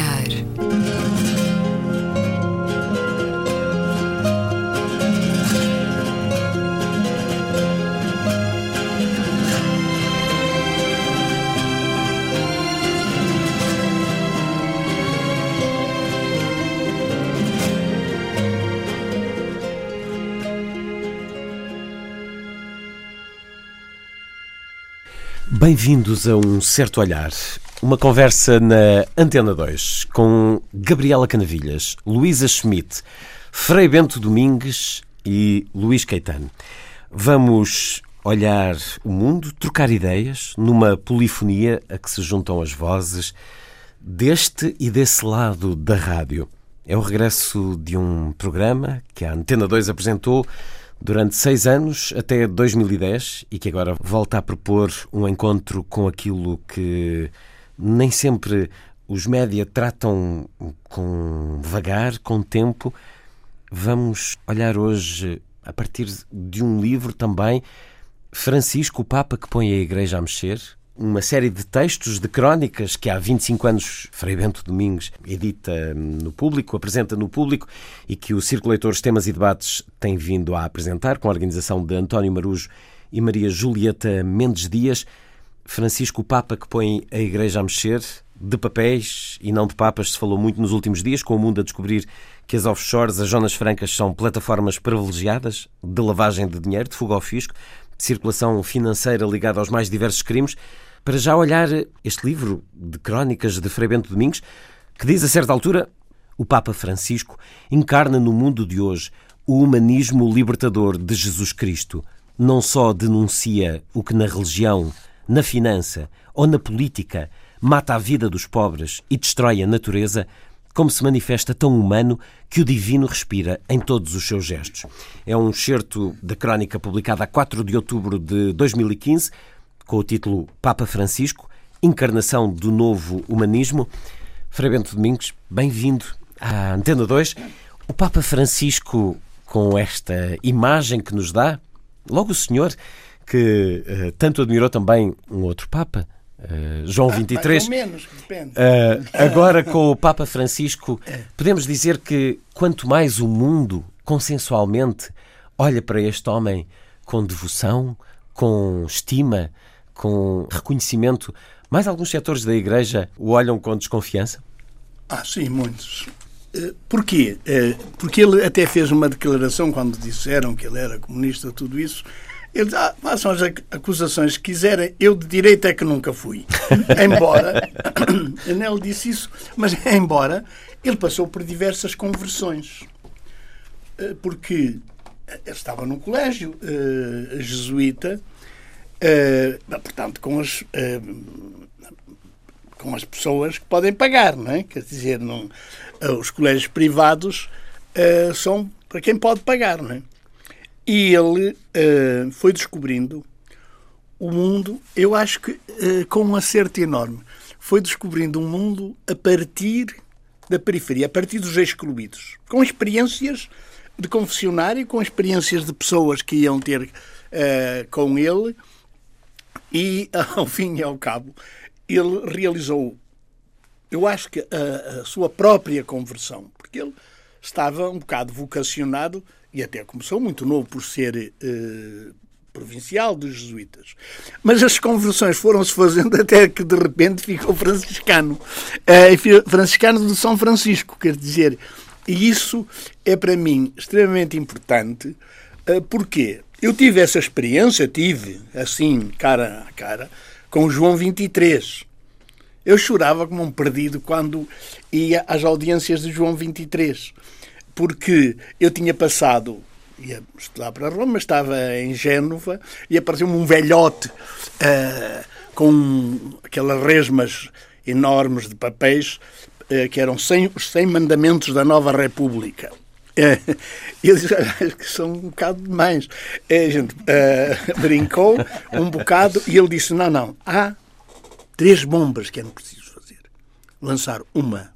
olhar. Bem-vindos a um certo olhar. Uma conversa na Antena 2 com Gabriela Canavilhas, Luísa Schmidt, Frei Bento Domingues e Luís Caetano. Vamos olhar o mundo, trocar ideias numa polifonia a que se juntam as vozes deste e desse lado da rádio. É o regresso de um programa que a Antena 2 apresentou durante seis anos, até 2010, e que agora volta a propor um encontro com aquilo que nem sempre os média tratam com vagar, com tempo. Vamos olhar hoje, a partir de um livro também, Francisco, o Papa que põe a Igreja a mexer, uma série de textos, de crónicas que há 25 anos Frei Bento Domingues edita no público, apresenta no público e que o Círculo Leitores Temas e Debates tem vindo a apresentar com a organização de António Marujo e Maria Julieta Mendes Dias. Francisco Papa que põe a Igreja a mexer, de papéis e não de papas, se falou muito nos últimos dias, com o mundo a descobrir que as offshores, as zonas francas, são plataformas privilegiadas de lavagem de dinheiro, de fuga ao fisco, de circulação financeira ligada aos mais diversos crimes para já olhar este livro de crónicas de Frei Bento Domingos, que diz a certa altura: o Papa Francisco encarna no mundo de hoje o humanismo libertador de Jesus Cristo. Não só denuncia o que na religião, na finança ou na política mata a vida dos pobres e destrói a natureza, como se manifesta tão humano que o divino respira em todos os seus gestos. É um excerto da crónica publicada a 4 de outubro de 2015 com o título Papa Francisco, Encarnação do Novo Humanismo. Frei Bento Domingos, bem-vindo à Antena 2. O Papa Francisco, com esta imagem que nos dá, logo o senhor, que uh, tanto admirou também um outro Papa, uh, João ah, 23. Mais menos, depende. Uh, agora, com o Papa Francisco, podemos dizer que quanto mais o mundo, consensualmente, olha para este homem com devoção, com estima, com reconhecimento, mais alguns setores da Igreja o olham com desconfiança? Ah, sim, muitos. Porquê? Porque ele até fez uma declaração quando disseram que ele era comunista, tudo isso. Ele diz, ah, façam as acusações que quiserem, eu de direita é que nunca fui. embora, ele disse isso, mas embora ele passou por diversas conversões. Eh, porque ele estava num colégio jesuíta Uh, portanto, com as, uh, com as pessoas que podem pagar, não é? Quer dizer, não, uh, os colégios privados são para quem pode pagar, não é? E ele foi descobrindo o mundo, eu acho que com um acerto enorme. Foi descobrindo um mundo a partir da periferia, a partir dos excluídos, com experiências de confessionário, com experiências de pessoas que iam ter com ele e, ao fim e ao cabo, ele realizou, eu acho que a, a sua própria conversão, porque ele estava um bocado vocacionado e até começou muito novo por ser eh, provincial dos jesuítas. Mas as conversões foram-se fazendo até que de repente ficou franciscano. Eh, franciscano de São Francisco, quer dizer. E isso é para mim extremamente importante. Eh, porquê? Eu tive essa experiência, tive, assim, cara a cara, com João 23. Eu chorava como um perdido quando ia às audiências de João 23, porque eu tinha passado, ia estudar para Roma, estava em Génova e apareceu-me um velhote uh, com aquelas resmas enormes de papéis uh, que eram 100, os 100 mandamentos da nova República. É, eles acho que são um bocado demais. A gente uh, brincou um bocado e ele disse: não, não, há três bombas que é preciso fazer. Lançar uma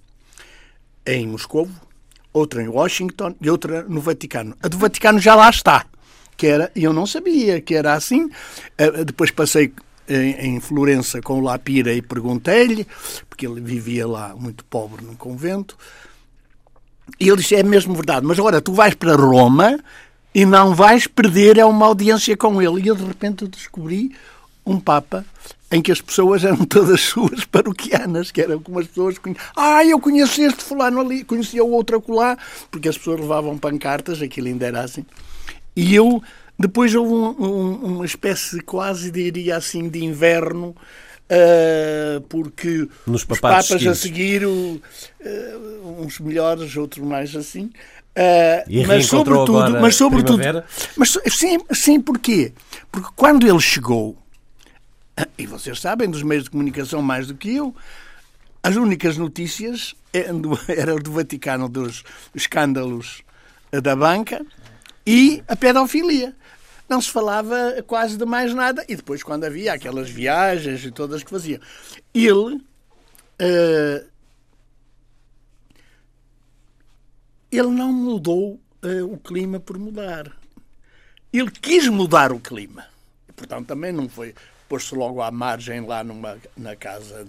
em Moscou, outra em Washington e outra no Vaticano. A do Vaticano já lá está. Que era, eu não sabia que era assim. Uh, depois passei em, em Florença com o Lapira e perguntei-lhe, porque ele vivia lá muito pobre num convento, e ele disse: É mesmo verdade, mas agora tu vais para Roma e não vais perder é uma audiência com ele. E eu de repente descobri um Papa em que as pessoas eram todas suas paroquianas, que eram como as pessoas conheciam. Ah, eu conheço este fulano ali, conhecia o outro acolá, porque as pessoas levavam pancartas, aquilo ainda era assim. E eu, depois houve um, um, uma espécie quase, diria assim, de inverno, Uh, porque Nos os papas a seguir, uh, uns melhores, outros mais assim. Uh, mas sobretudo, mas sobretudo, mas sim, sim, porquê? Porque quando ele chegou, e vocês sabem dos meios de comunicação mais do que eu, as únicas notícias eram do, eram do Vaticano dos escândalos da banca e a pedofilia. Não se falava quase de mais nada. E depois, quando havia aquelas viagens e todas que faziam, ele. eh, ele não mudou eh, o clima por mudar. Ele quis mudar o clima. Portanto, também não foi pôs-se logo à margem lá numa, na casa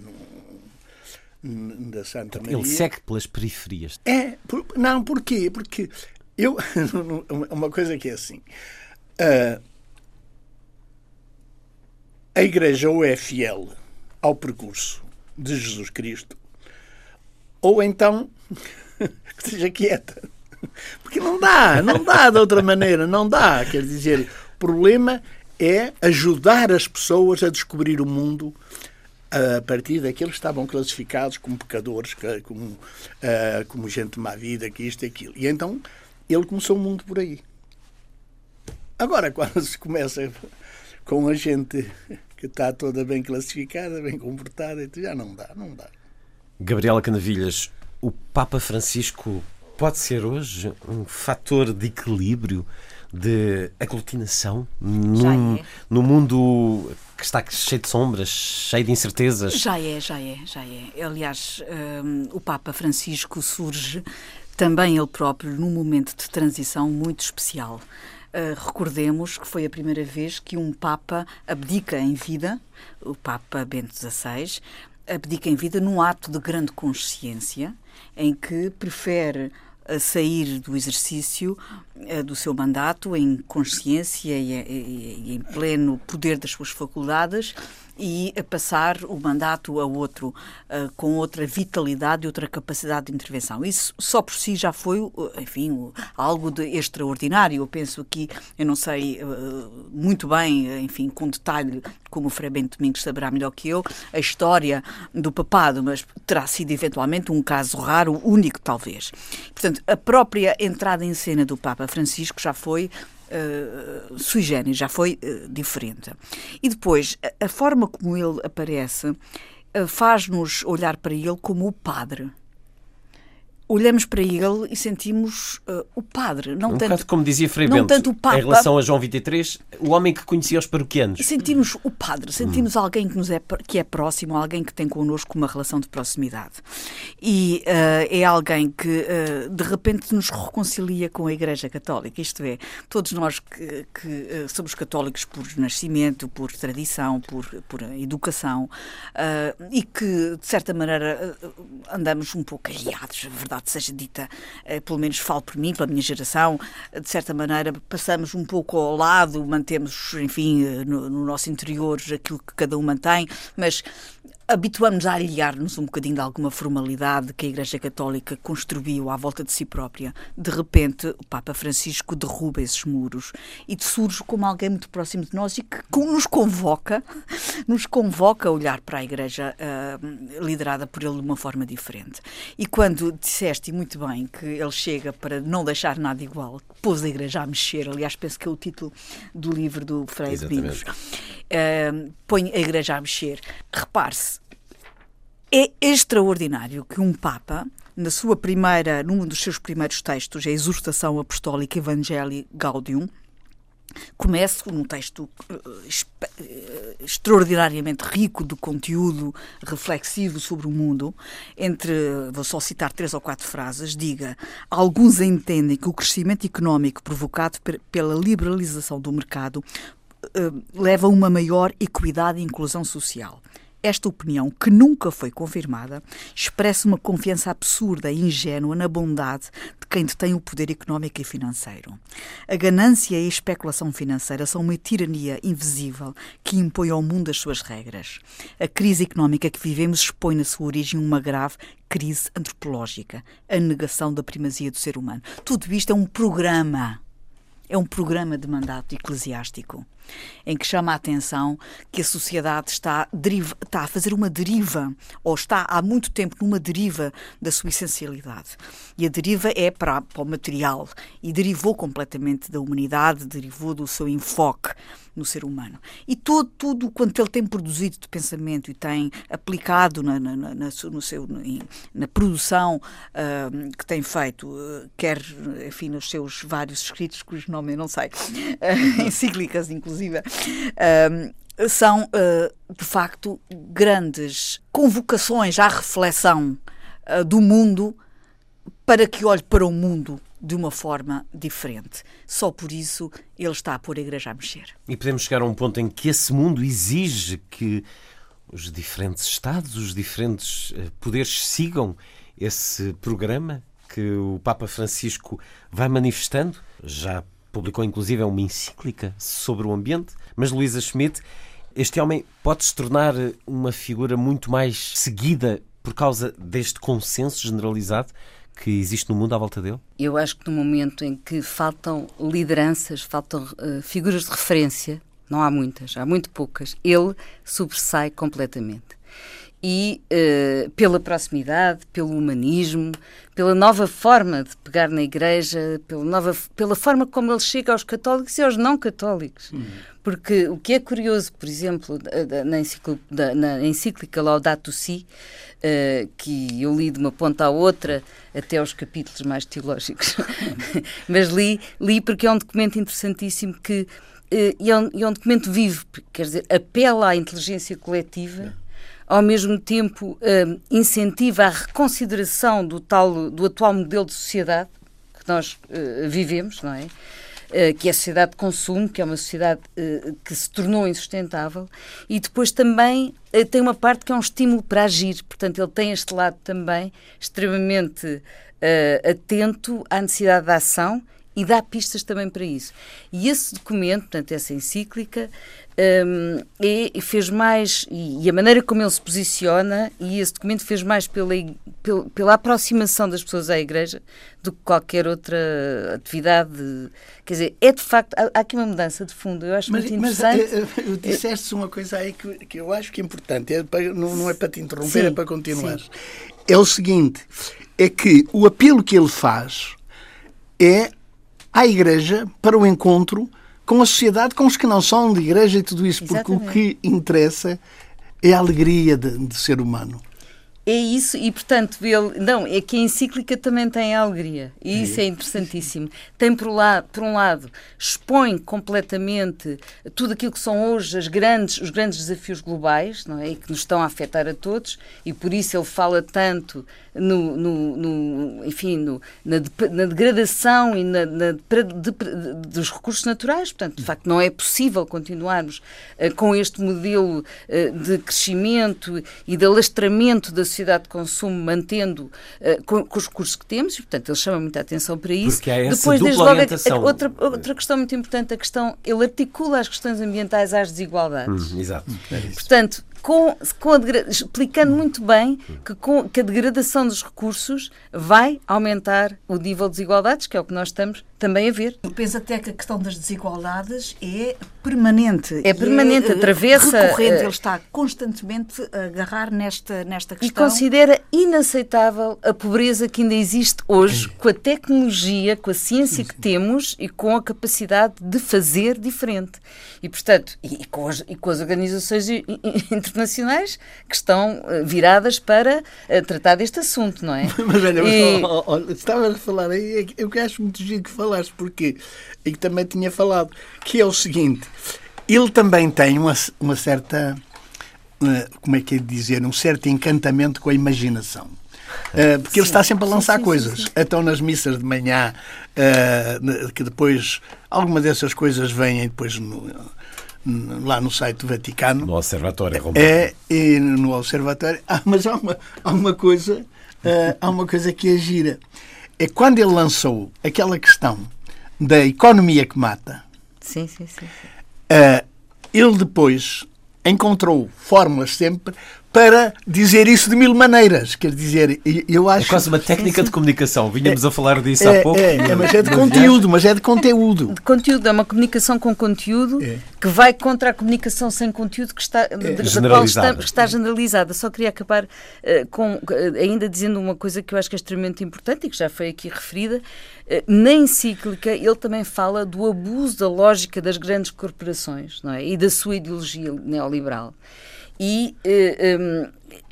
num- da Santa Maria. Ele segue pelas periferias. É, por- não, porquê? Porque eu. Uma coisa que é assim. ah, a Igreja ou é fiel ao percurso de Jesus Cristo, ou então que esteja quieta. Porque não dá, não dá de outra maneira, não dá. Quer dizer, o problema é ajudar as pessoas a descobrir o mundo a partir daqueles que estavam classificados como pecadores, como, ah, como gente de má vida, que isto e aquilo. E então ele começou o mundo por aí. Agora, quando se começa com a gente que está toda bem classificada, bem comportada, então já não dá, não dá. Gabriela Canavilhas, o Papa Francisco pode ser hoje um fator de equilíbrio, de aglutinação num, é. no mundo que está cheio de sombras, cheio de incertezas. Já é, já é, já é. Aliás, hum, o Papa Francisco surge também ele próprio num momento de transição muito especial. Uh, recordemos que foi a primeira vez que um Papa abdica em vida, o Papa Bento XVI, abdica em vida num ato de grande consciência, em que prefere a sair do exercício eh, do seu mandato em consciência e, em pleno poder das suas faculdades e a passar o mandato a outro eh, com outra vitalidade e outra capacidade de intervenção. Isso só por si já foi, enfim, algo de extraordinário. Eu penso que, eu não sei eh, muito bem, eh, enfim, com detalhe, como o Frei Bento Domingos saberá melhor que eu, a história do papado, mas terá sido eventualmente um caso raro, único talvez. Portanto, a própria entrada em cena do Papa Francisco já foi uh, sui generis, já foi uh, diferente. E depois, a, a forma como ele aparece uh, faz-nos olhar para ele como o padre. Olhamos para ele e sentimos uh, o padre, não Um tanto como dizia Frei não Bento, tanto o Papa. em relação a João 23, o homem que conhecia os paroquianos. Sentimos o padre, sentimos alguém que nos é, que é próximo, alguém que tem connosco uma relação de proximidade. E eh, é alguém que eh, de repente nos reconcilia com a Igreja Católica. Isto é, todos nós que, que, somos católicos por nascimento, por tradição, por, por educação, e que de certa maneira andamos um pouco arriados, a verdade seja dita, eh, pelo menos falo por mim, pela minha geração, eh, de certa maneira passamos um pouco ao lado, mantemos, enfim, eh, no, no nosso interior aquilo que cada um mantém, mas habituamos a alhear-nos um bocadinho de alguma formalidade que a Igreja Católica construiu à volta de si própria. De repente, o Papa Francisco derruba esses muros e surge como alguém muito próximo de nós e que nos convoca, nos convoca a olhar para a Igreja ah, liderada por ele de uma forma diferente. E quando disseste muito bem que ele chega para não deixar nada igual, pôs a Igreja a mexer, aliás, penso que é o título do livro do Frei. Domingos, ah, põe a Igreja a mexer. Repare-se, é extraordinário que um Papa, na sua primeira, num dos seus primeiros textos, a Exortação Apostólica Evangelii Gaudium, comece num texto eh, eh, extraordinariamente rico de conteúdo reflexivo sobre o mundo, entre, vou só citar três ou quatro frases, diga, alguns entendem que o crescimento económico provocado pela liberalização do mercado leva a uma maior equidade e inclusão social. Esta opinião, que nunca foi confirmada, expressa uma confiança absurda e ingênua na bondade de quem detém o poder económico e financeiro. A ganância e a especulação financeira são uma tirania invisível que impõe ao mundo as suas regras. A crise económica que vivemos expõe na sua origem uma grave crise antropológica, a negação da primazia do ser humano. Tudo isto é um programa. É um programa de mandato eclesiástico em que chama a atenção que a sociedade está, deriva, está a fazer uma deriva, ou está há muito tempo numa deriva da sua essencialidade. E a deriva é para, para o material e derivou completamente da humanidade, derivou do seu enfoque no ser humano. E todo, tudo quanto ele tem produzido de pensamento e tem aplicado na, na, na, no seu, na produção uh, que tem feito, uh, quer, enfim, nos seus vários escritos, cujo nome eu não sei, uh, encíclicas, inclusive, são, de facto, grandes convocações à reflexão do mundo para que olhe para o mundo de uma forma diferente. Só por isso ele está a pôr a igreja a mexer. E podemos chegar a um ponto em que esse mundo exige que os diferentes Estados, os diferentes eh, poderes sigam esse programa que o Papa Francisco vai manifestando. Já publicou inclusive uma encíclica sobre o ambiente. Mas Luísa Schmidt, este homem pode se tornar uma figura muito mais seguida por causa deste consenso generalizado que existe no mundo à volta dele? Eu acho que no momento em que faltam lideranças, faltam uh, figuras de referência, não há muitas, há muito poucas, ele sobressai completamente. E uh, pela proximidade, pelo humanismo, pela nova forma de pegar na Igreja, pela, nova, pela forma como ele chega aos católicos e aos não católicos. Uhum. Porque o que é curioso, por exemplo, na, encíclica, na encíclica Laudato Si, uh, que eu li de uma ponta à outra, até aos capítulos mais teológicos, mas li, li porque é um documento interessantíssimo que uh, e é, um, é um documento vivo, quer dizer, apela à inteligência coletiva ao mesmo tempo uh, incentiva a reconsideração do tal do atual modelo de sociedade que nós uh, vivemos, não é? Eh, que é a sociedade de consumo, que é uma sociedade uh, que se tornou insustentável, e depois também tem uma parte que é um estímulo para agir. Portanto, ele tem este lado também extremamente atento à necessidade de ação e dá pistas também para isso. E esse documento, portanto, essa encíclica, um, e fez mais, e, a maneira como ele se posiciona, e esse documento fez mais pela, pela, pela, aproximação das pessoas à Igreja do que qualquer outra atividade. Quer dizer, é de facto, há, há aqui uma mudança de fundo, eu acho mas, muito interessante. Mas uh, disseste uma coisa aí que, que eu acho que é importante, é para, não, não, é para te interromper, sim, é para continuar. Sim. É o seguinte, é que o apelo que ele faz é à Igreja para o encontro com a sociedade, com os que não são de igreja e tudo isso, Exatamente. porque o que interessa é a alegria de, de ser humano. É isso, e portanto, ele, não, é que a encíclica também tem a alegria, e isso é interessantíssimo. Tem, por, lá, por um lado, expõe completamente tudo aquilo que são hoje as grandes, os grandes desafios globais, não é? E que nos estão a afetar a todos, e por isso ele fala tanto no, no, no enfim, no, na, na, degradação e na, na de, de, de, dos recursos naturais. Portanto, de facto, não é possível continuarmos uh, com este modelo uh, de crescimento e de alastramento da sociedade de consumo, mantendo uh, com, com, os recursos que temos, e, portanto, ele chama muita atenção para isso. Porque há essa Depois, desde logo, a, outra, outra questão muito importante, a questão, ele articula as questões ambientais às desigualdades. Hum, exato. É portanto, com, com a, explicando muito bem que, com, que a degradação dos recursos vai aumentar o nível de desigualdades, que é o que nós estamos também a ver. Eu penso até que a questão das desigualdades é permanente. É permanente, é, atravessa. Recorrente, ele está constantemente a agarrar nesta, nesta questão. E considera inaceitável a pobreza que ainda existe hoje, com a tecnologia, com a ciência que temos e com a capacidade de fazer diferente. E, portanto, e, com, as, e com as organizações internacionais que estão eh, viradas para eh, tratar deste assunto, não é? Mas olha, e... estava a falar aí, eu que acho muito giro que falaste, porque e que também tinha falado, que é o seguinte, ele também tem uma, uma certa, eh, como é que é de dizer, um certo encantamento com a imaginação. Uh, porque sim, ele está sempre a lançar sim, sim, coisas. Então, nas missas de manhã, uh, que depois alguma dessas coisas vêm depois no, lá no site do Vaticano. No Observatório Romano. É, e no Observatório. Ah, mas há uma, há uma coisa, uh, há uma coisa que é gira. É quando ele lançou aquela questão da economia que mata. Sim, sim, sim. sim. Uh, ele depois encontrou fórmulas sempre para dizer isso de mil maneiras. Quer dizer, eu acho. É quase uma técnica de comunicação. Vínhamos é, a falar disso é, há pouco. É, é, mas é de conteúdo, mas é de conteúdo. De conteúdo, é uma comunicação com conteúdo é. que vai contra a comunicação sem conteúdo que está, é. da qual está, está, generalizada. Só queria acabar uh, com, uh, ainda dizendo uma coisa que eu acho que é extremamente importante e que já foi aqui referida. Uh, na encíclica, ele também fala do abuso da lógica das grandes corporações não é? e da sua ideologia neoliberal e, eh, um,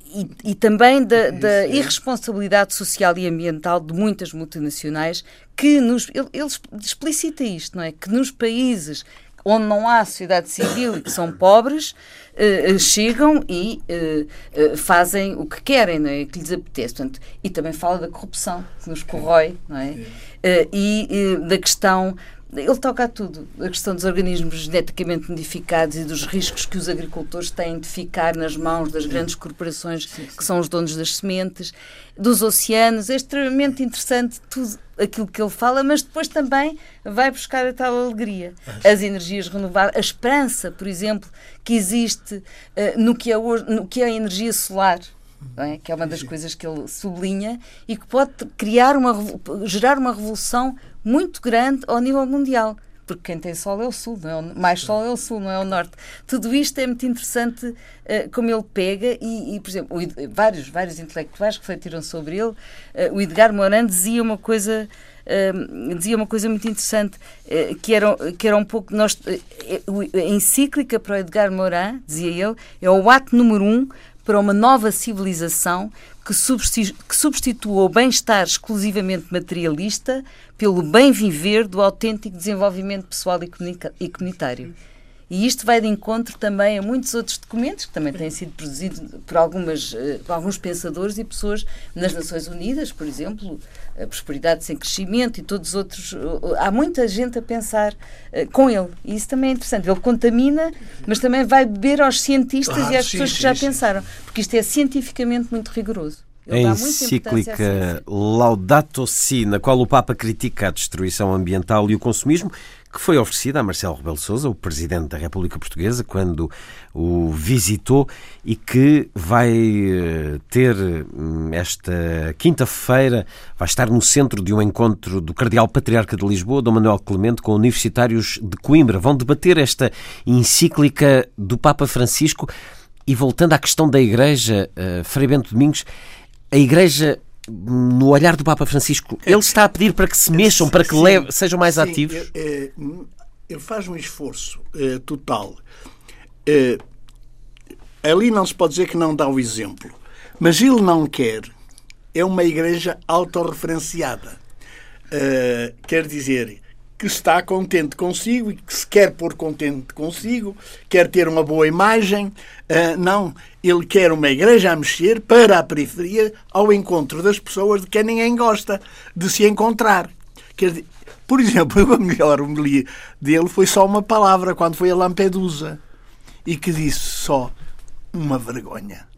e, e, também da, da, é. irresponsabilidade social e ambiental de muitas multinacionais que nos. Ele, ele explicita isto, não é? Que nos países onde não há sociedade civil e que são pobres, uh, chegam e uh, uh, fazem o que querem, não é? que lhes apetece. Portanto, e também fala da corrupção que nos corrói, não é? e da questão ele toca a tudo. A questão dos organismos geneticamente modificados e dos riscos que os agricultores têm de ficar nas mãos das grandes corporações que são os donos das sementes, dos oceanos. É extremamente interessante tudo aquilo que ele fala, mas depois também vai buscar a tal alegria. As energias renováveis, a esperança, por exemplo, que existe uh, no, que é hoje, no que é a energia solar. É? que é uma das coisas que ele sublinha e que pode criar uma gerar uma revolução muito grande ao nível mundial. Porque quem tem sol é o sul, não é o, mais sol é o sul, não é o norte. Tudo isto é muito interessante uh, como ele pega e, e por exemplo, o, vários, vários intelectuais refletiram sobre ele. Uh, o Edgar Morin dizia uma coisa Uh, dizia uma coisa muito interessante, uh, que, era, que era um pouco. Nós, uh, a encíclica para o Edgar Morin, dizia ele, é o ato número um para uma nova civilização que, substitua o bem-estar exclusivamente materialista pelo bem viver do autêntico desenvolvimento pessoal e comunitário. E isto vai de encontro também a muitos outros documentos que também têm sido produzidos por, algumas, eh, por alguns pensadores e pessoas nas Nações Unidas, por exemplo, a prosperidade sem crescimento e todos os outros. Eh, há muita gente a pensar uh, com ele. E isso também é interessante. Ele contamina, mas também vai beber aos cientistas ah, e às sim, pessoas que já sim. pensaram, porque isto é cientificamente muito rigoroso. Ele a encíclica Laudato Si, na qual o Papa critica a destruição ambiental e o consumismo, que foi oferecida a Marcelo Rebelo Sousa, o Presidente da República Portuguesa, quando o visitou e que vai eh, ter hum, esta quinta-feira, vai estar no centro de um encontro do Cardeal Patriarca de Lisboa, Dom Manuel Clemente, com universitários de Coimbra. Vão debater esta encíclica do Papa Francisco. E voltando à questão da Igreja, uh, Frei Bento Domingos, a Igreja no olhar do Papa Francisco, ele está a pedir para que se mexam, para que leve, sejam mais sim, ativos? Ele faz um esforço é, total. É, ali não se pode dizer que não dá o exemplo, mas ele não quer. É uma igreja autorreferenciada. Quer dizer, que está contente consigo e que se quer pôr contente consigo, quer ter uma boa imagem. Uh, não, ele quer uma igreja a mexer para a periferia, ao encontro das pessoas de quem ninguém gosta de se encontrar. Dizer, por exemplo, a melhor homilia dele foi só uma palavra, quando foi a Lampedusa, e que disse só uma vergonha.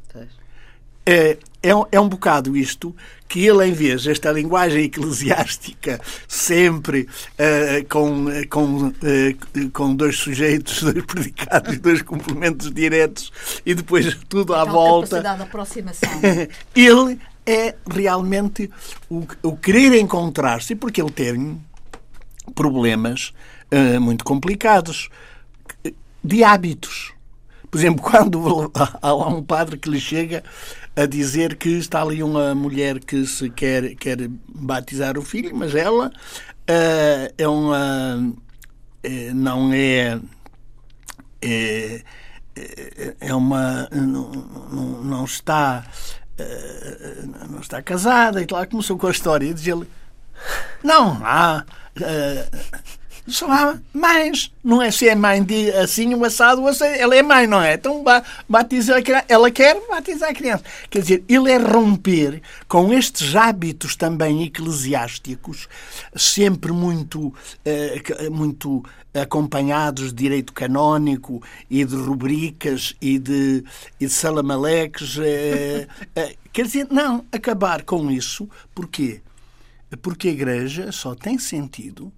É, é, é um bocado isto que ele, em vez desta linguagem eclesiástica, sempre uh, com, com, uh, com dois sujeitos, dois predicados, dois complementos diretos e depois tudo à volta. Capacidade de aproximação. ele é realmente o, o querer encontrar-se, porque ele tem problemas uh, muito complicados de hábitos. Por exemplo, quando há um padre que lhe chega a dizer que está ali uma mulher que se quer, quer batizar o filho, mas ela uh, é uma. Uh, não é. É, é uma. Não, não, não está. Não está casada e lá começou com a história. E diz ele: Não, há. Há mães. Não é se é mãe de assim, o assado, o assado. Ela é mãe, não é? Então batiza a criança. Ela quer batizar a criança. Quer dizer, ele é romper com estes hábitos também eclesiásticos, sempre muito, uh, muito acompanhados de direito canónico e de rubricas e de, e de salamaleques. Uh, uh, quer dizer, não, acabar com isso. Porquê? Porque a Igreja só tem sentido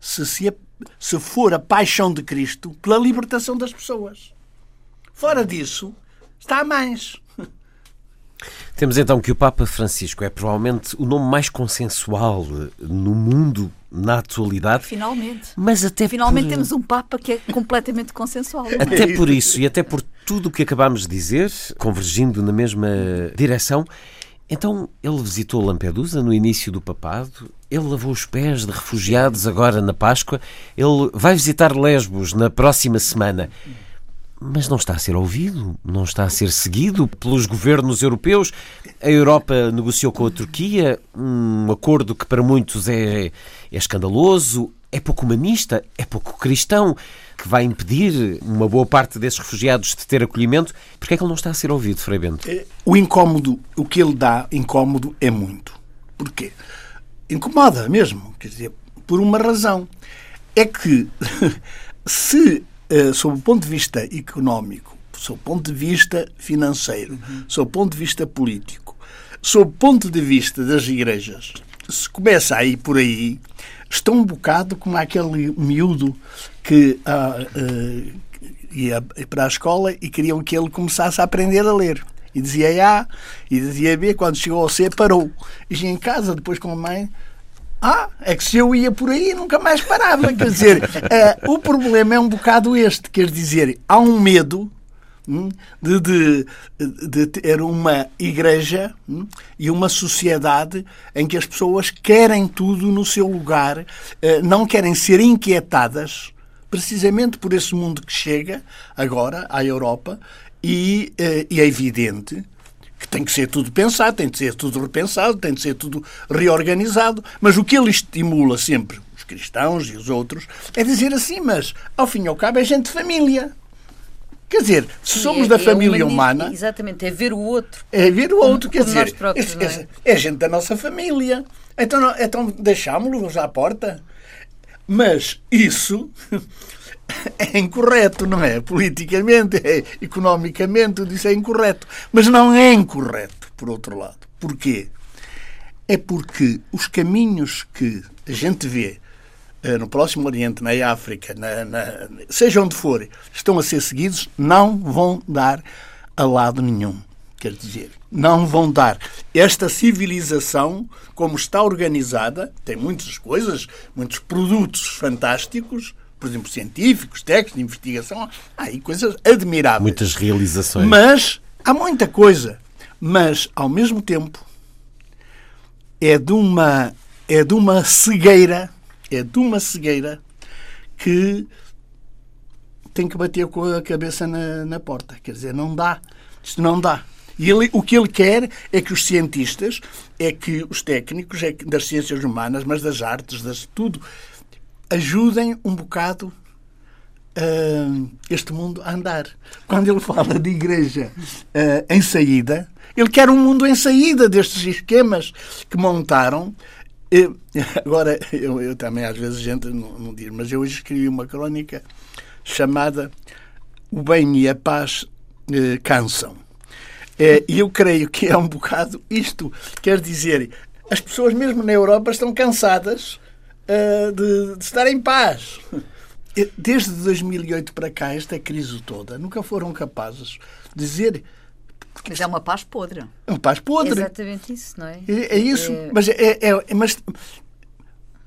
se, se, se for a paixão de Cristo pela libertação das pessoas. Fora disso, está a mais. Temos então que o Papa Francisco é provavelmente o nome mais consensual no mundo na atualidade. Finalmente. Mas até Finalmente por... temos um Papa que é completamente consensual. Até por isso e até por tudo o que acabámos de dizer, convergindo na mesma direção, então ele visitou Lampedusa no início do papado, ele lavou os pés de refugiados agora na Páscoa, ele vai visitar Lesbos na próxima semana. Mas não está a ser ouvido, não está a ser seguido pelos governos europeus. A Europa negociou com a Turquia um acordo que para muitos é, é escandaloso, é pouco humanista, é pouco cristão, que vai impedir uma boa parte desses refugiados de ter acolhimento. Porquê é que ele não está a ser ouvido, Frei Bento? É, o incómodo, o que ele dá, incómodo, é muito. Porquê? Incomoda mesmo, quer dizer, por uma razão. É que se, eh, sob o ponto de vista económico, sob o ponto de vista financeiro, uhum. sob o ponto de vista político, sob o ponto de vista das igrejas, se começa a ir por aí, estão um bocado como aquele miúdo que ah, ah, ia para a escola e queriam que ele começasse a aprender a ler. E dizia A e dizia B, quando chegou ao C, parou. E em casa, depois com a mãe, ah, é que se eu ia por aí nunca mais parava. Quer dizer, uh, o problema é um bocado este. Quer dizer, há um medo hum, de, de, de, ter uma igreja hum, e uma sociedade em que as pessoas querem tudo no seu lugar, uh, não querem ser inquietadas precisamente por esse mundo que chega agora à Europa e, uh, e é evidente que tem que ser tudo pensado, tem que ser tudo repensado, tem que ser tudo reorganizado, mas o que ele estimula sempre, os cristãos e os outros, é dizer assim, mas ao fim e ao cabo é gente de família. Quer dizer, se somos é, da é família humana. Exatamente, é ver o outro. É ver o outro, quer dizer, próprios, é? é? gente da nossa família. Então, então deixámos-los à porta. Mas isso é incorreto, não é? Politicamente, é, economicamente, isso é incorreto. Mas não é incorreto, por outro lado. Porquê? É porque os caminhos que a gente vê eh, no Próximo Oriente, na África, na, na, seja onde for, estão a ser seguidos, não vão dar a lado nenhum. Quer dizer, não vão dar. Esta civilização, como está organizada, tem muitas coisas, muitos produtos fantásticos, por exemplo, científicos, técnicos, de investigação, há aí coisas admiráveis. Muitas realizações. Mas há muita coisa. Mas, ao mesmo tempo, é de uma, é de uma cegueira, é de uma cegueira que tem que bater com a cabeça na, na porta. Quer dizer, não dá. Isto não dá. E ele, o que ele quer é que os cientistas, é que os técnicos, é que das ciências humanas, mas das artes, das tudo, ajudem um bocado uh, este mundo a andar. Quando ele fala de igreja uh, em saída, ele quer um mundo em saída destes esquemas que montaram. Eu, agora, eu, eu, também às vezes gente não, não diz, mas eu hoje escrevi uma crónica chamada O Bem e a Paz uh, Cansam. E eu creio que é um bocado isto. Quer dizer, as pessoas mesmo na Europa estão cansadas uh, de, de estar em paz. Desde 2008 para cá, esta crise toda, nunca foram capazes de dizer mas é uma paz podre. É uma paz podre. É exatamente isso, não é? É, é isso. É... Mas, é, é, é, mas,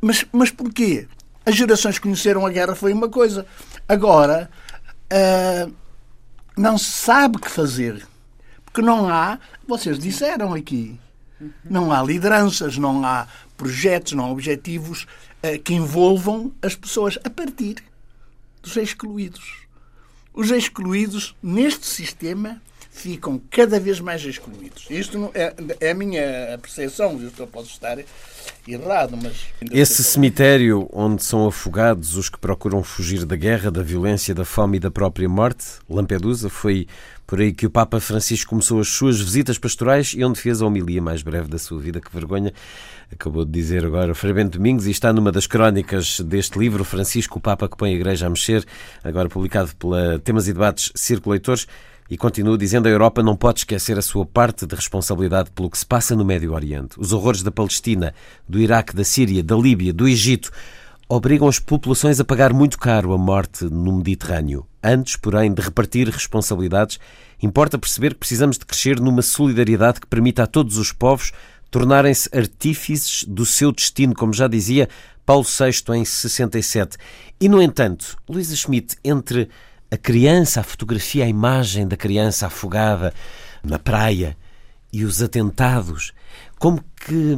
mas, mas porquê? As gerações que conheceram a guerra foi uma coisa. Agora, uh, não se sabe o que fazer. Porque não há, vocês disseram aqui, não há lideranças, não há projetos, não há objetivos que envolvam as pessoas a partir dos excluídos. Os excluídos, neste sistema, ficam cada vez mais excluídos. Isto é, é a minha percepção, eu posso estar errado, mas... Esse cemitério onde são afogados os que procuram fugir da guerra, da violência, da fome e da própria morte, Lampedusa, foi por aí que o Papa Francisco começou as suas visitas pastorais e onde fez a homilia mais breve da sua vida. Que vergonha, acabou de dizer agora Frei Bento Domingos e está numa das crónicas deste livro, Francisco, o Papa que põe a Igreja a mexer, agora publicado pela Temas e Debates Círculo Leitores. E continua dizendo a Europa não pode esquecer a sua parte de responsabilidade pelo que se passa no Médio Oriente. Os horrores da Palestina, do Iraque, da Síria, da Líbia, do Egito obrigam as populações a pagar muito caro a morte no Mediterrâneo. Antes, porém, de repartir responsabilidades, importa perceber que precisamos de crescer numa solidariedade que permita a todos os povos tornarem-se artífices do seu destino, como já dizia Paulo VI em 67. E, no entanto, Luísa Schmidt, entre a criança, a fotografia, a imagem da criança afogada na praia e os atentados, como que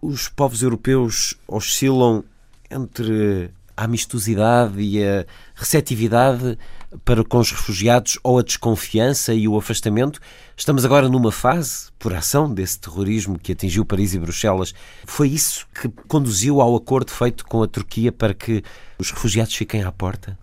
os povos europeus oscilam entre a amistosidade e a receptividade para com os refugiados ou a desconfiança e o afastamento. Estamos agora numa fase, por ação desse terrorismo que atingiu Paris e Bruxelas. Foi isso que conduziu ao acordo feito com a Turquia para que os refugiados fiquem à porta?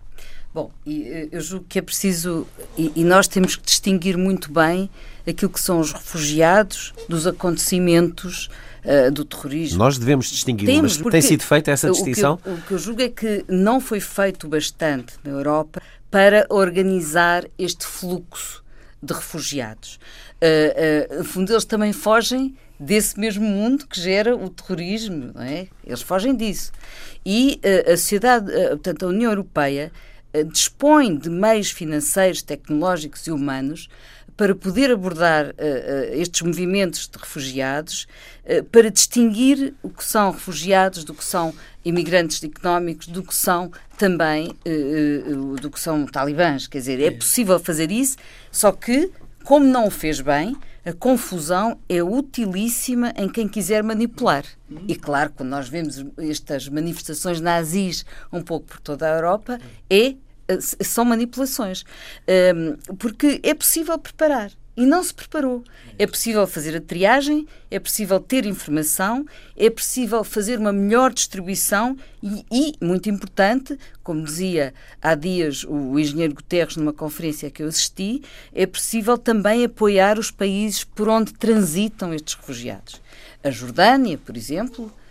Bom, eh, eu julgo que é preciso, e nós temos que distinguir muito bem aquilo que são os refugiados dos acontecimentos uh, do terrorismo. Nós devemos distinguir, Temos, mas tem sido feita essa distinção? O que, eu, o que eu julgo é que não foi feito bastante na Europa para organizar este fluxo de refugiados. Uh, uh, no fundo, eles também fogem desse mesmo mundo que gera o terrorismo, não é? Eles fogem disso. E uh, a sociedade, portanto, a União Europeia dispõe de meios financeiros, tecnológicos e humanos para poder abordar uh, uh, estes movimentos de refugiados, uh, para distinguir o que são refugiados do que são imigrantes económicos, do que são também do que são talibãs. Quer dizer, é possível fazer isso, só que, como não o fez bem, a confusão é utilíssima em quem quiser manipular. E claro, quando nós vemos estas manifestações nazis um pouco por toda a Europa, é são manipulações. Porque é possível preparar. E não se preparou. É possível fazer a triagem, é possível ter informação, é possível fazer uma melhor distribuição e, e, muito importante, como dizia há dias o engenheiro Guterres numa conferência que eu assisti, é possível também apoiar os países por onde transitam estes refugiados. A Jordânia, por exemplo, eh,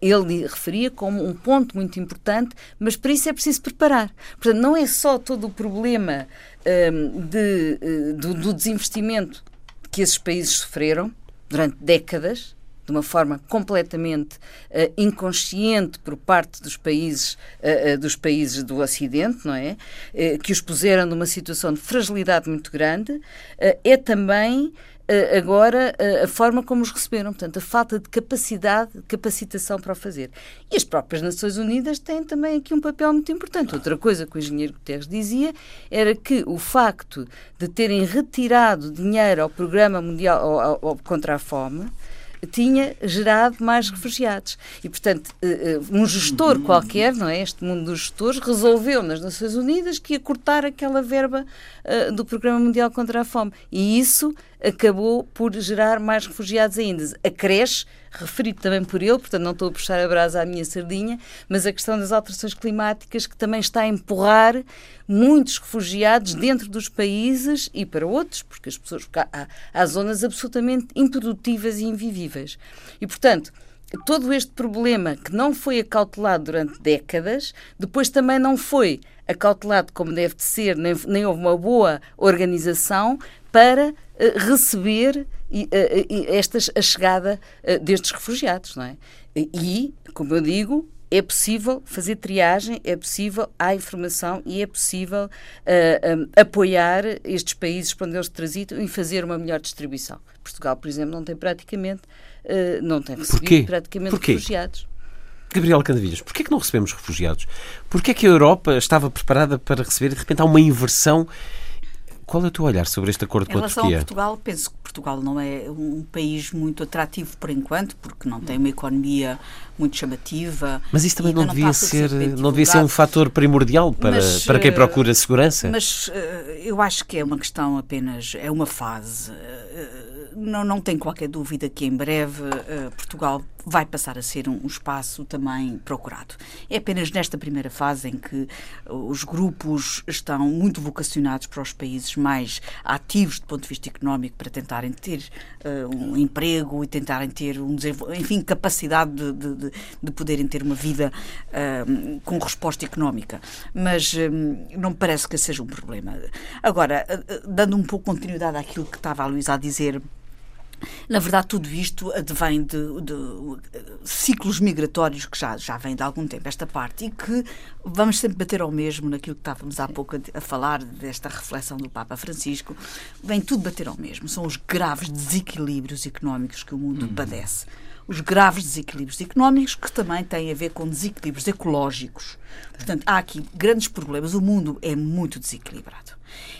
ele referia como um ponto muito importante, mas para isso é preciso preparar. Portanto, não é só todo o problema ehm, de, eh, do, do desinvestimento que esses países sofreram durante décadas, de uma forma completamente uh, inconsciente por parte dos países uh, uh, dos países do Ocidente, não é, que os puseram numa situação de fragilidade muito grande, é também agora a forma como os receberam, portanto, a falta de capacidade, de capacitação para o fazer. E as próprias Nações Unidas têm também aqui um papel muito importante. Outra coisa que o engenheiro Guterres dizia era que o facto de terem retirado dinheiro ao Programa Mundial ao, ao, ao contra a Fome tinha gerado mais refugiados. E, portanto, eh, eh, um gestor qualquer, não é? Este mundo dos gestores, resolveu nas Nações Unidas que ia cortar aquela verba uh, do Programa Mundial contra a Fome. E isso acabou por gerar mais refugiados ainda. Acresce referido também por ele, portanto não estou a puxar a brasa à minha sardinha, mas a questão das alterações climáticas que também está a empurrar muitos refugiados dentro dos países e para outros, porque as pessoas há, há zonas absolutamente improdutivas e invivíveis. E portanto, todo este problema que não foi acautelado durante décadas, depois também não foi acautelado como deve de ser, nem, nem houve uma boa organização para receber uh, esta, a chegada destes refugiados, não é? E, como eu digo, é possível fazer triagem, é possível, há informação e é possível uh, um, apoiar estes países para onde eles transitam e fazer uma melhor distribuição. Portugal, por exemplo, não tem praticamente, uh, não tem recebido Porquê? praticamente Porquê? refugiados. Gabriela Candavilhas, porquê é que não recebemos refugiados? Porquê é que a Europa estava preparada para receber e de repente há uma inversão qual é o teu olhar sobre este acordo com a Turquia? Em relação a Portugal, penso que Portugal não é um país muito atrativo por enquanto, porque não tem uma economia muito chamativa. Mas isso também não devia ser, não devia ser um fator primordial para, mas, para quem eh, procura segurança? Mas eh, eu acho que é uma questão apenas, é uma fase. Eh, não, não tem qualquer dúvida que em breve Portugal vai passar a ser um, espaço também procurado. É apenas nesta primeira fase em que os grupos estão muito vocacionados para os países mais ativos do ponto de vista económico para tentarem ter uh, um emprego e tentarem ter um enfim capacidade de, de, de poderem ter uma vida uh, com resposta económica. Mas uh, não me parece que seja um problema. Agora, dando um pouco continuidade àquilo que estava a Luísa a dizer na verdade, tudo isto advém de, de, ciclos migratórios que já, já vêm de algum tempo, esta parte, e que vamos sempre bater ao mesmo naquilo que estávamos há pouco a, a falar, desta reflexão do Papa Francisco. Vem tudo bater ao mesmo. São os graves desequilíbrios económicos que o mundo uhum. padece os graves desequilíbrios económicos, que também têm a ver com desequilíbrios ecológicos. Portanto, há aqui grandes problemas. O mundo é muito desequilibrado.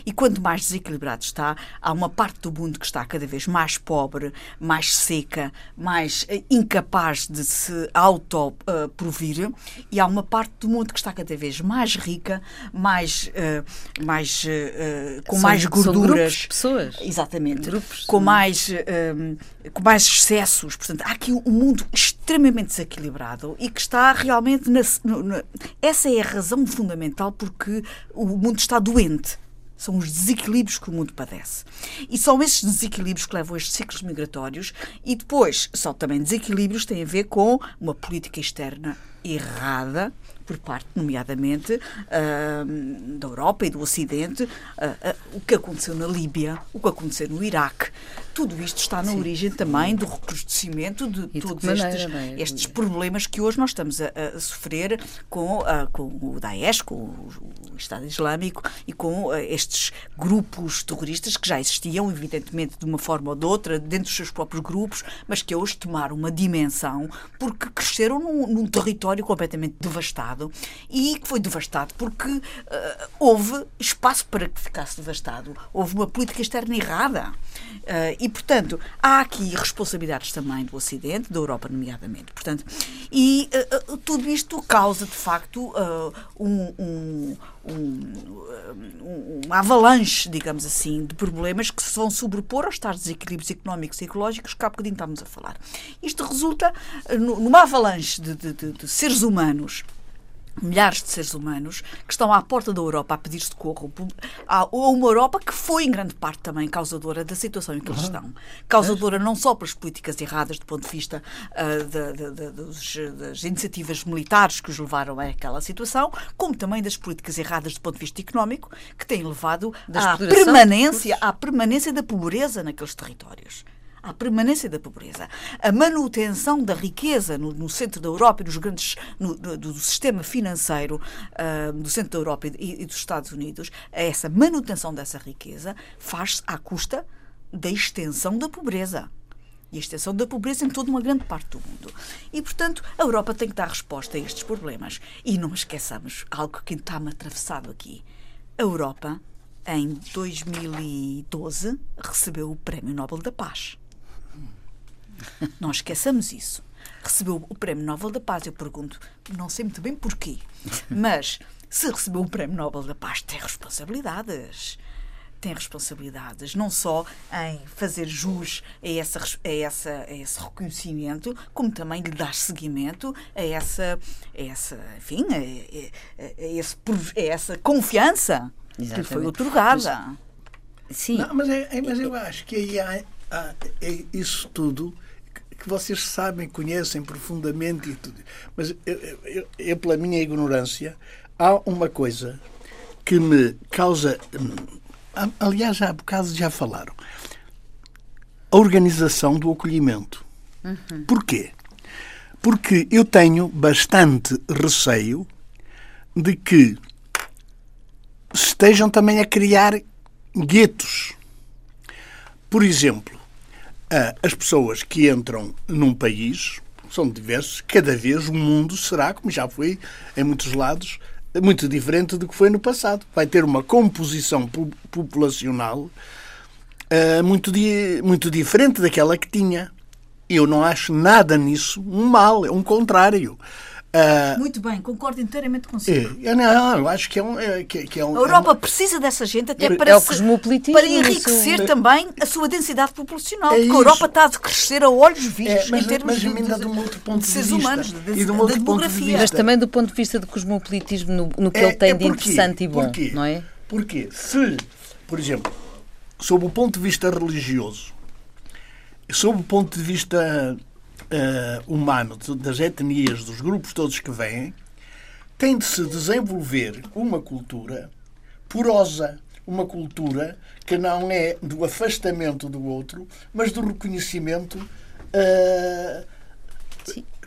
E quanto mais desequilibrado está, há uma parte do mundo que está cada vez mais pobre, mais seca, mais eh, incapaz de se autoprovir, uh, e há uma parte do mundo que está cada vez mais rica, mais, uh, mais uh, com são, mais gorduras, grupos, pessoas, exatamente, grupos, com mais com mais excessos. Portanto, há aqui um mundo extremamente desequilibrado e que está realmente na, na, essa é a razão fundamental porque o mundo está doente. São os desequilíbrios que o mundo padece. E são esses desequilíbrios que levam a estes ciclos migratórios e depois são também desequilíbrios que têm a ver com uma política externa errada por parte, nomeadamente, uh, da Europa e do Ocidente, uh, o que aconteceu na Líbia, o que aconteceu no Iraque. Tudo isto está na Sim. origem também do recrudescimento de e todos de estes, maneira, é? estes, problemas que hoje nós estamos a, a sofrer com, com o Daesh, com o, o Estado Islâmico e com estes grupos terroristas que já existiam, evidentemente, de uma forma ou de outra, dentro dos seus próprios grupos, mas que hoje tomaram uma dimensão porque cresceram num, num território completamente devastado devastado e que foi devastado porque uh, houve espaço para que ficasse devastado. Houve uma política externa errada. Uh, e, portanto, há aqui responsabilidades também do Ocidente, da Europa, nomeadamente. Portanto, e uh, tudo isto causa, de facto, um, um, um, uma avalanche, digamos assim, de problemas que se vão sobrepor aos tais desequilíbrios económicos e ecológicos que há bocadinho estávamos a falar. Isto resulta numa avalanche de, de, de, de seres humanos milhares de seres humanos que estão à porta da Europa a pedir socorro a uma Europa que foi em grande parte também causadora da situação em que eles estão. Causadora não só pelas políticas erradas do ponto de vista uh, de, de, de, dos, das iniciativas militares que os levaram a aquela situação, como também das políticas erradas do ponto de vista económico que têm levado à permanência, à permanência da pobreza naqueles territórios à permanência da pobreza, a manutenção da riqueza no, no centro da Europa e nos grandes no, do sistema financeiro uh, do centro da Europa e, e, dos Estados Unidos, essa manutenção dessa riqueza faz-se à custa da extensão da pobreza e a extensão da pobreza em toda uma grande parte do mundo. E, portanto, a Europa tem que dar resposta a estes problemas. E não esqueçamos algo que está-me atravessado aqui. A Europa, em 2012, recebeu o Prémio Nobel da Paz. Não esqueçamos isso. Recebeu o Prémio Nobel da Paz. Eu pergunto, não sei muito bem porquê, mas se recebeu o Prémio Nobel da Paz, tem responsabilidades tem responsabilidades, não só em fazer jus a, essa, a, essa, a esse reconhecimento, como também lhe dar seguimento a essa, a essa enfim, a, a, esse, a essa confiança Exatamente. que lhe foi otorgada. Sim. Não, mas, é, é, mas eu acho que aí há, há, é isso tudo que vocês sabem, conhecem profundamente e tudo. Mas eu, eu, eu, pela minha ignorância, há uma coisa que me causa. Hum, aliás, há bocado já falaram. A organização do acolhimento. Uhum. Porquê? Porque eu tenho bastante receio de que estejam também a criar guetos. Por exemplo, as pessoas que entram num país são diversos, cada vez o mundo será, como já foi em muitos lados, muito diferente do que foi no passado. Vai ter uma composição populacional uh, muito, di muito diferente daquela que tinha. Eu não acho nada nisso um mal, é um contrário. Uh, Muito bem, concordo inteiramente consigo. É, não, eu acho que é um. É, que, que é um a Europa é um, precisa dessa gente até para, é se, para enriquecer também a sua densidade populacional. É porque a Europa está a crescer a olhos vistos é, mas, em termos mas, de, de, de, um outro ponto de, seres vista, humanos, de, e de, um outro ponto de vista. Mas também do ponto de vista do cosmopolitismo, no, no que é, ele tem de interessante e bom, porquê? não é? Porque se, por exemplo, sob o ponto de vista religioso, sob o ponto de vista uh, humano, das etnias, dos grupos todos que vêm, tem de se desenvolver uma cultura porosa, uma cultura que não é do afastamento do outro, mas do reconhecimento. Uh,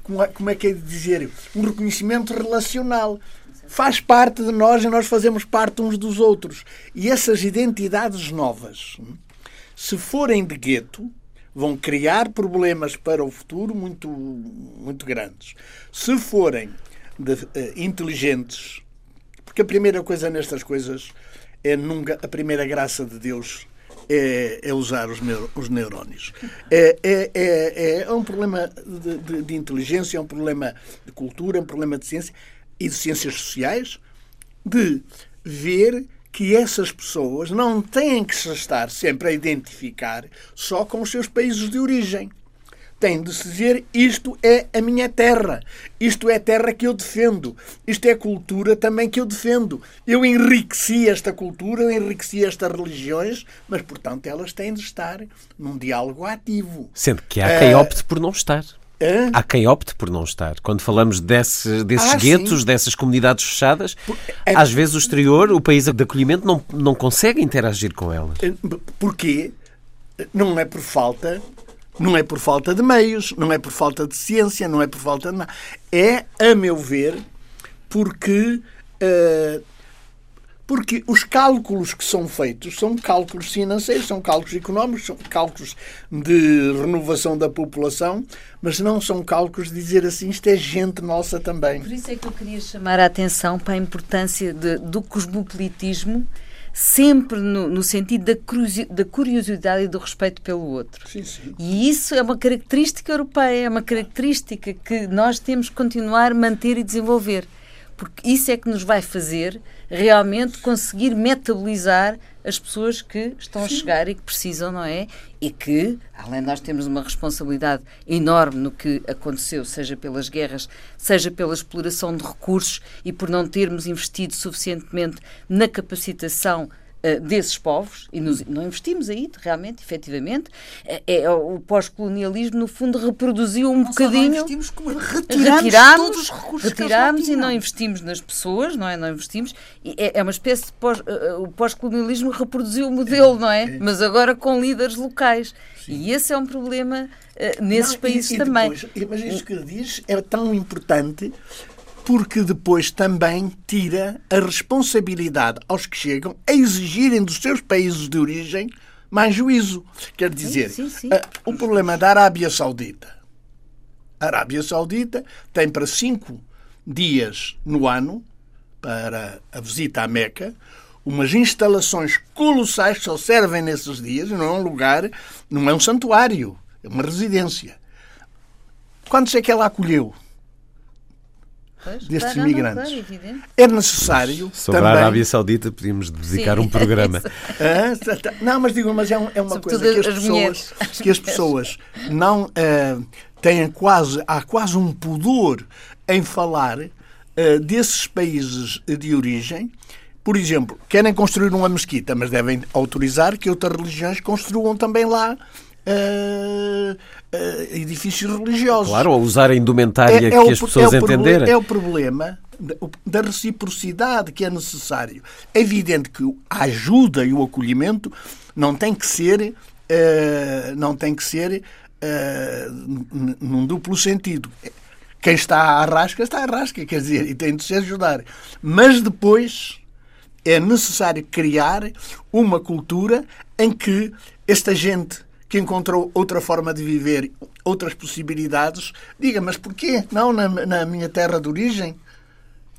como, é, como é que é de dizer? Um reconhecimento relacional. Faz parte de nós e nós fazemos parte uns dos outros. E essas identidades novas, se forem de gueto, vão criar problemas para o futuro muito, muito grandes. Se forem de, uh, inteligentes, porque a primeira coisa nestas coisas é nunca a primeira graça de Deus é, é usar os, os neurónios. É, é, é, é um problema de, de, de, inteligência, é um problema de cultura, é um problema de ciência e de ciências sociais, de ver que essas pessoas não têm que se estar sempre a identificar só com os seus países de origem tem de se dizer isto é a minha terra, isto é a terra que eu defendo, isto é a cultura também que eu defendo. Eu enriqueci esta cultura, eu enriqueci estas religiões, mas, portanto, elas têm de estar num diálogo ativo. Sendo que há quem ah, opte por não estar. Há quem opte por não estar. Quando falamos desse, desses ah, guetos, sim. dessas comunidades fechadas, é... às vezes o exterior, o país de acolhimento, não, não consegue interagir com elas. Porquê? Não é por falta não é por falta de meios, não é por falta de ciência, não é por falta de nada. É, a meu ver, porque. Uh, porque os cálculos que são feitos são cálculos financeiros, são cálculos económicos, são cálculos de renovação da população, mas não são cálculos de dizer assim, isto é gente nossa também. Por isso é que eu queria chamar a atenção para a importância de, do cosmopolitismo sempre no, no sentido da, da, curiosidade e do respeito pelo outro. Sim, sim. E isso é uma característica europeia, é uma característica que nós temos que continuar a manter e desenvolver. Porque isso é que nos vai fazer realmente conseguir metabolizar as pessoas que estão a chegar e que precisam, não é? E que, além de nós termos uma responsabilidade enorme no que aconteceu, seja pelas guerras, seja pela exploração de recursos e por não termos investido suficientemente na capacitação eh, desses povos, e nos, não investimos aí, realmente, efetivamente, é, é o pós-colonialismo, no fundo, reproduziu um não bocadinho. Não investimos, como retiramos, retiramos todos os recursos retiramos e não investimos nas pessoas, não é? Não investimos. É, é uma espécie de pós, uh, o pós-colonialismo reproduziu o modelo, não é? é? Mas agora com líderes locais. Sim. E esse é um problema uh, nesses não, países e, e também. Depois, mas isso que diz é tão importante porque depois também tira a responsabilidade aos que chegam a exigirem dos seus países de origem mais juízo. Quer dizer, sim, sim, sim. Uh, o problema da Arábia Saudita. A Arábia Saudita tem para cinco dias no ano, para a visita à Meca, umas instalações colossais que só servem nesses dias, não é um lugar, não é um santuário, é uma residência. Quantos é que ela acolheu? Pois, destes claro, imigrantes. É necessário. Sobre também... a Arábia Saudita podíamos dedicar Sim, um programa. ah, tá, tá. não, mas digo, mas é, um, é uma Sobretudo coisa que as, as pessoas, que as pessoas não uh, têm quase, há quase um pudor em falar uh, desses países de origem. Por exemplo, querem construir uma mesquita, mas devem autorizar que outras religiões construam também lá uh, uh, edifícios religiosos. Claro, ou usar a indumentária é, é que o, as pessoas é entenderem. É o problema da reciprocidade que é necessário. É evidente que a ajuda e o acolhimento não tem que ser uh, não tem que ser num duplo sentido. Quem está à rasca, está à rasca, quer dizer, e tem de se ajudar. Mas depois é necessário criar uma cultura em que esta gente que encontrou outra forma de viver, outras possibilidades, diga, mas porquê? Não na, na minha terra de origem?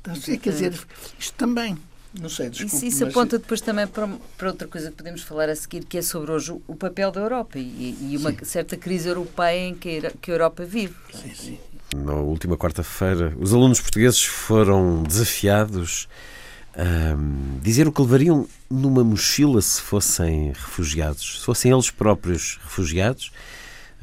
Então, quer dizer, isto também. Não sei, desculpe. Isso, isso aponta depois também para, para, outra coisa que podemos falar a seguir, que é sobre hoje o, o papel da Europa e, e uma sim. certa crise europeia em que a, que a Europa vive. Sim, sim. Na última quarta-feira, os alunos portugueses foram desafiados a dizer o que levariam numa mochila se fossem refugiados, se fossem eles próprios refugiados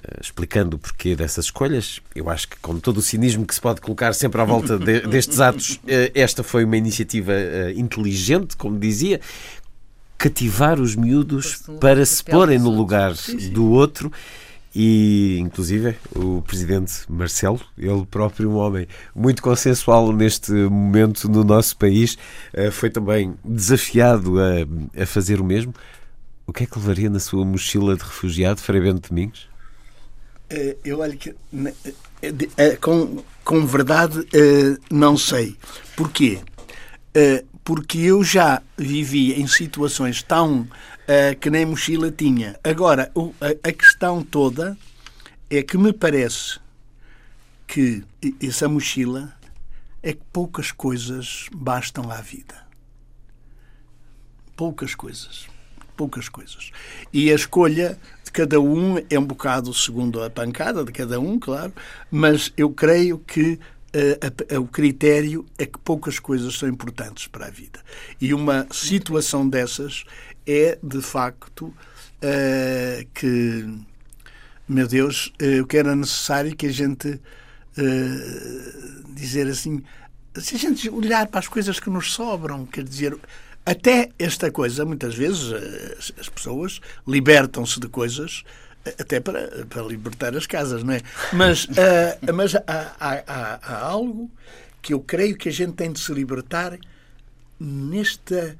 eh, explicando o porquê dessas escolhas. Eu acho que, com todo o cinismo que se pode colocar sempre à volta de, destes atos, eh, esta foi uma iniciativa eh, inteligente, como dizia, cativar os miúdos para se porem no lugar do outro. E, inclusive, o presidente Marcelo, ele próprio um homem muito consensual neste momento no nosso país, foi também desafiado a, a fazer o mesmo. O que é que levaria na sua mochila de refugiado, Frei Bento Domingos? Eh, eu olho que eh, eh, com, com verdade não sei. Porquê? Porque eu já vivi em situações tão que nem mochila tinha. Agora, a questão toda é que me parece que essa mochila é que poucas coisas bastam à vida. Poucas coisas. Poucas coisas. E a escolha cada um é um bocado segundo a pancada de cada um, claro, mas eu creio que uh, a, a, o critério é que poucas coisas são importantes para a vida. E uma situação dessas é, de facto, uh, que, meu Deus, uh, o que era necessário que a gente dizer assim, se a gente olhar para as coisas que nos sobram, quer dizer, até esta coisa, muitas vezes, eh, as, as pessoas libertam-se de coisas eh, até para, para libertar as casas, não é? Mas, uh, mas há, há, há, há, algo que eu creio que a gente tem de se libertar nesta,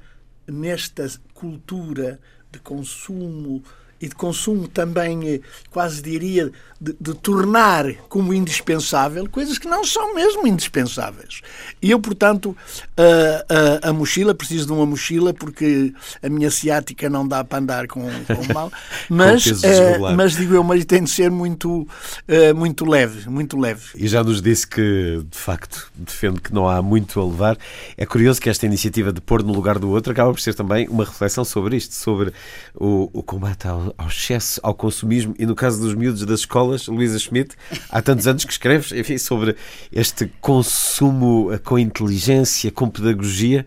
nesta cultura de consumo e de consumo também, eh, quase diria, de, de, tornar como indispensável coisas que não são mesmo indispensáveis. E eu, portanto, a, a, a mochila, preciso de uma mochila porque a minha ciática não dá para andar com, com mal, mas, uh, mas digo eu, mas tem de ser muito, uh, muito leve, muito leve. E já nos disse que, de facto, defende que não há muito a levar. É curioso que esta iniciativa de pôr no lugar do outro acaba por ser também uma reflexão sobre isto, sobre o, o combate ao ao, excesso, ao consumismo e no caso dos miúdos das escolas, Luísa Schmidt, há tantos anos que escreves enfim, sobre este consumo com inteligência, com pedagogia.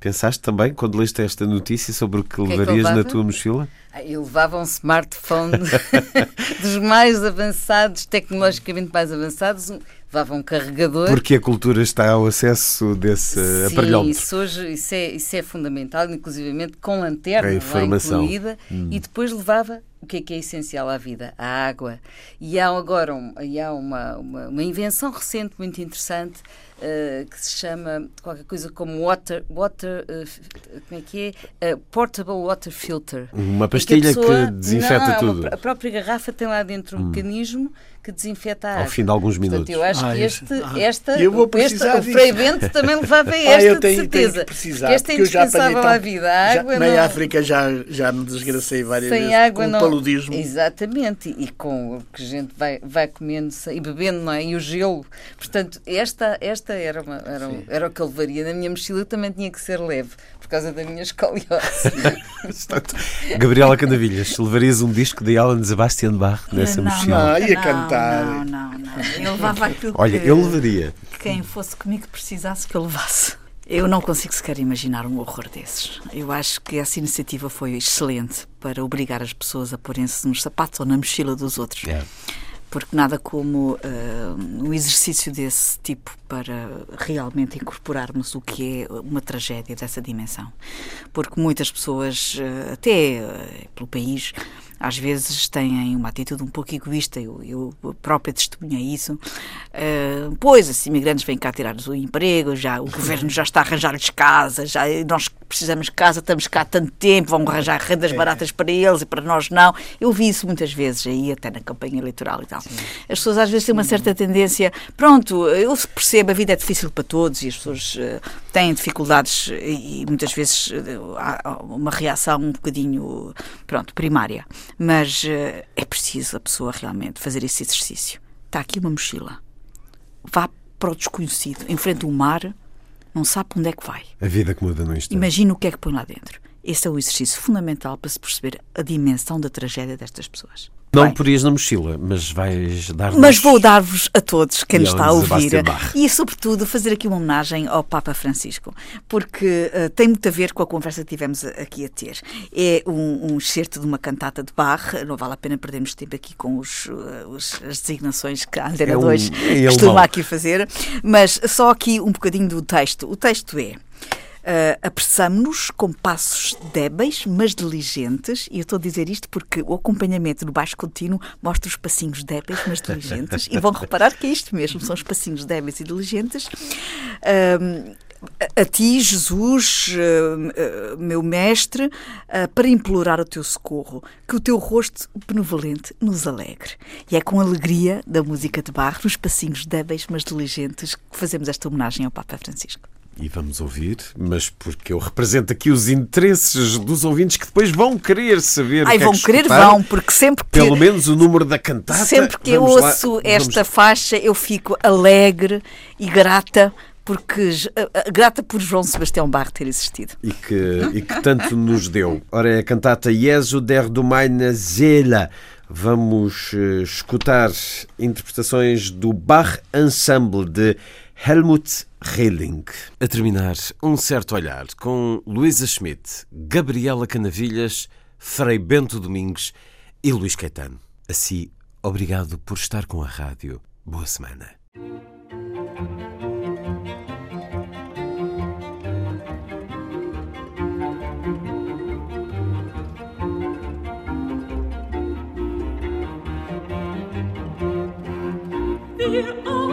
Pensaste também, quando leste esta notícia, sobre o que, que levarias é que na tua mochila? Ah, eu levava um smartphone dos mais avançados, tecnologicamente mais avançados, levava um carregador. Porque a cultura está ao acesso desse Sim, aparelhómetro. Isso, hoje, isso, é, isso é fundamental, inclusivamente com lanterna a informação. lá incluída, hum. e depois levava o que é que é essencial à vida? A água. E há agora um, e há uma, uma, uma, invenção recente muito interessante uh, que se chama qualquer coisa como water, water uh, como é que é? Uh, portable water filter. Uma pastilha que, pessoa, que desinfeta não, tudo. Uma, a própria garrafa tem lá dentro um hum. mecanismo que desinfeta a água. Ao fim de alguns minutos. Portanto, eu acho ah, que este, ah, esta, eu vou precisar este, o Frei Bento também levava ah, esta, ah, eu tenho, de certeza. Tenho que precisar, esta é indispensável à vida. A água já, não... Na África já, já me desgracei várias Sem vezes água com não... o paludismo. Exatamente, e, com o que a gente vai, vai comendo e bebendo, não é? E o gelo. Portanto, esta, esta era, uma, era, era o que eu levaria. Na minha mochila também tinha que ser leve por causa da minha escoliose. Gabriela Candavilhas, levarias um disco de Alan Sebastian Bach nessa não, mochila? Não, ia cantar. Não, não, não. Eu levava aquilo Olha, que, eu levaria. quem fosse comigo precisasse que eu levasse. Eu não consigo sequer imaginar um horror desses. Eu acho que essa iniciativa foi excelente para obrigar as pessoas a porem-se nos sapatos ou na mochila dos outros. Yeah porque nada como uh, um exercício desse tipo para realmente incorporarmos o que é uma tragédia dessa dimensão. Porque muitas pessoas, uh, até uh, pelo país, às vezes têm uma atitude um pouco egoísta, eu, eu própria testemunhei isso. Uh, pois, os imigrantes vêm cá tirar-nos o emprego, já, o governo já está a arranjar-lhes casa, já, nós precisamos de casa, estamos cá há tanto tempo, vão arranjar rendas é. baratas para eles e para nós não. Eu vi isso muitas vezes aí, até na campanha eleitoral e tal. Sim. As pessoas às vezes têm uma certa tendência, pronto, eu percebo, a vida é difícil para todos e as pessoas uh, têm dificuldades e muitas vezes uh, há uma reação um bocadinho, pronto, primária. Mas uh, é preciso a pessoa realmente fazer esse exercício. Está aqui uma mochila. Vá para o desconhecido, enfrente o mar não sabe onde é que vai. A vida que muda no instante. Imagina o que é que põe lá dentro. Esse é o exercício fundamental para se perceber a dimensão da tragédia destas pessoas. Não Bem, porias na mochila, mas vais dar mas vou dar-vos a todos quem nos está a ouvir e, sobretudo, fazer aqui uma homenagem ao Papa Francisco, porque eh, tem muito a ver com a conversa que tivemos aqui a ter. É um, um excerto de uma cantata de Bach, não vale a pena perdermos tempo aqui com os, eh, os- as designações que a Antena É um- 2 é costuma aqui fazer, mas só aqui um bocadinho do texto. O texto é. Uh, apressamo-nos com passos débeis, mas diligentes, e eu estou a dizer isto porque o acompanhamento no baixo contínuo mostra os passinhos débeis, mas diligentes, e vão reparar que é isto mesmo, são os passinhos débeis e diligentes. Um, a- ti, Jesus, uh, uh, meu mestre, uh, para implorar o teu socorro, que o teu rosto benevolente nos alegre. E é com alegria da música de Barro, nos passinhos débeis, mas diligentes, que fazemos esta homenagem ao Papa Francisco. E vamos ouvir, mas porque eu represento aqui os interesses dos ouvintes que depois vão querer saber. Ai, o que é vão que querer, escutaram. vão, porque sempre que, Pelo menos o número da cantata. sempre que eu Vamos lá, ouço vamos- esta faixa, eu fico alegre e grata, porque eh, eh, grata por João Sebastião Barro ter existido. E que, e que tanto nos deu. Ora, é a cantata Jesu der du meine Seele. Vamos eh, escutar interpretações do Bach Ensemble de Helmut Relling. A terminar, um certo olhar com Luísa Schmidt, Gabriela Canavilhas, Frei Bento Domingues e Luís Caetano. Assim, obrigado por estar com a rádio. Boa semana. Wir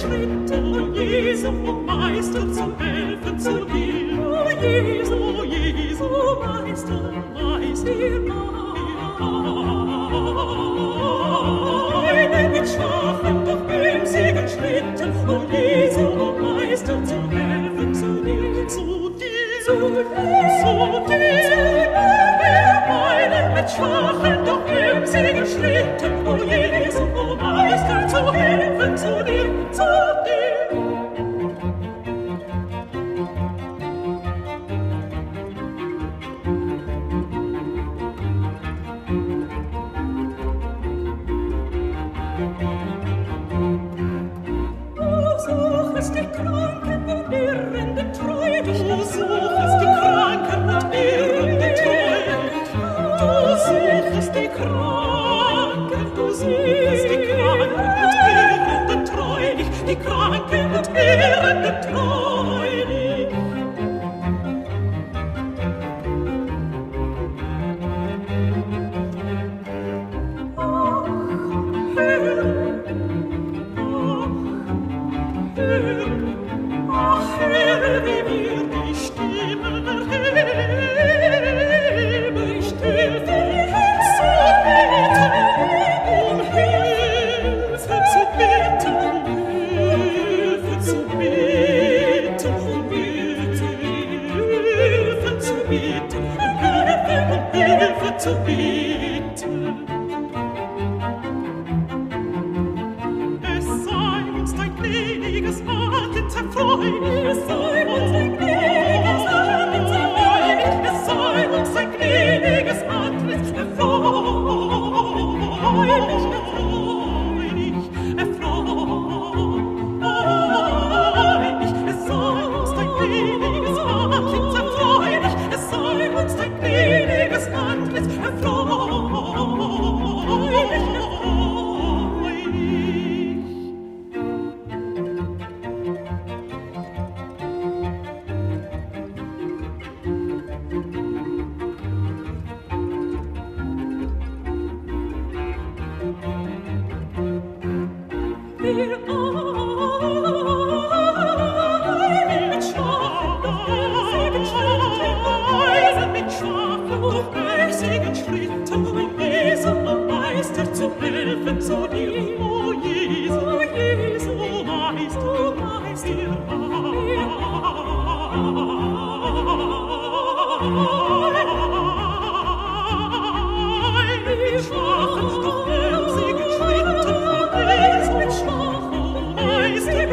Schritte, Jesu, Meister, zum Helfen, zu dir. Schwachen, doch emsigen Schritten, o Jesu, o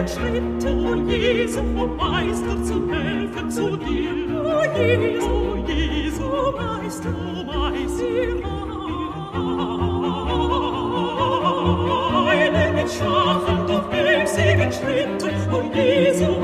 Schritten, o Jesu, o Meister, zu helfen zu dir, o Jesu, o Jesu, Meister, Meine mit schwachen, doch emsigen Schritten, o Jesu,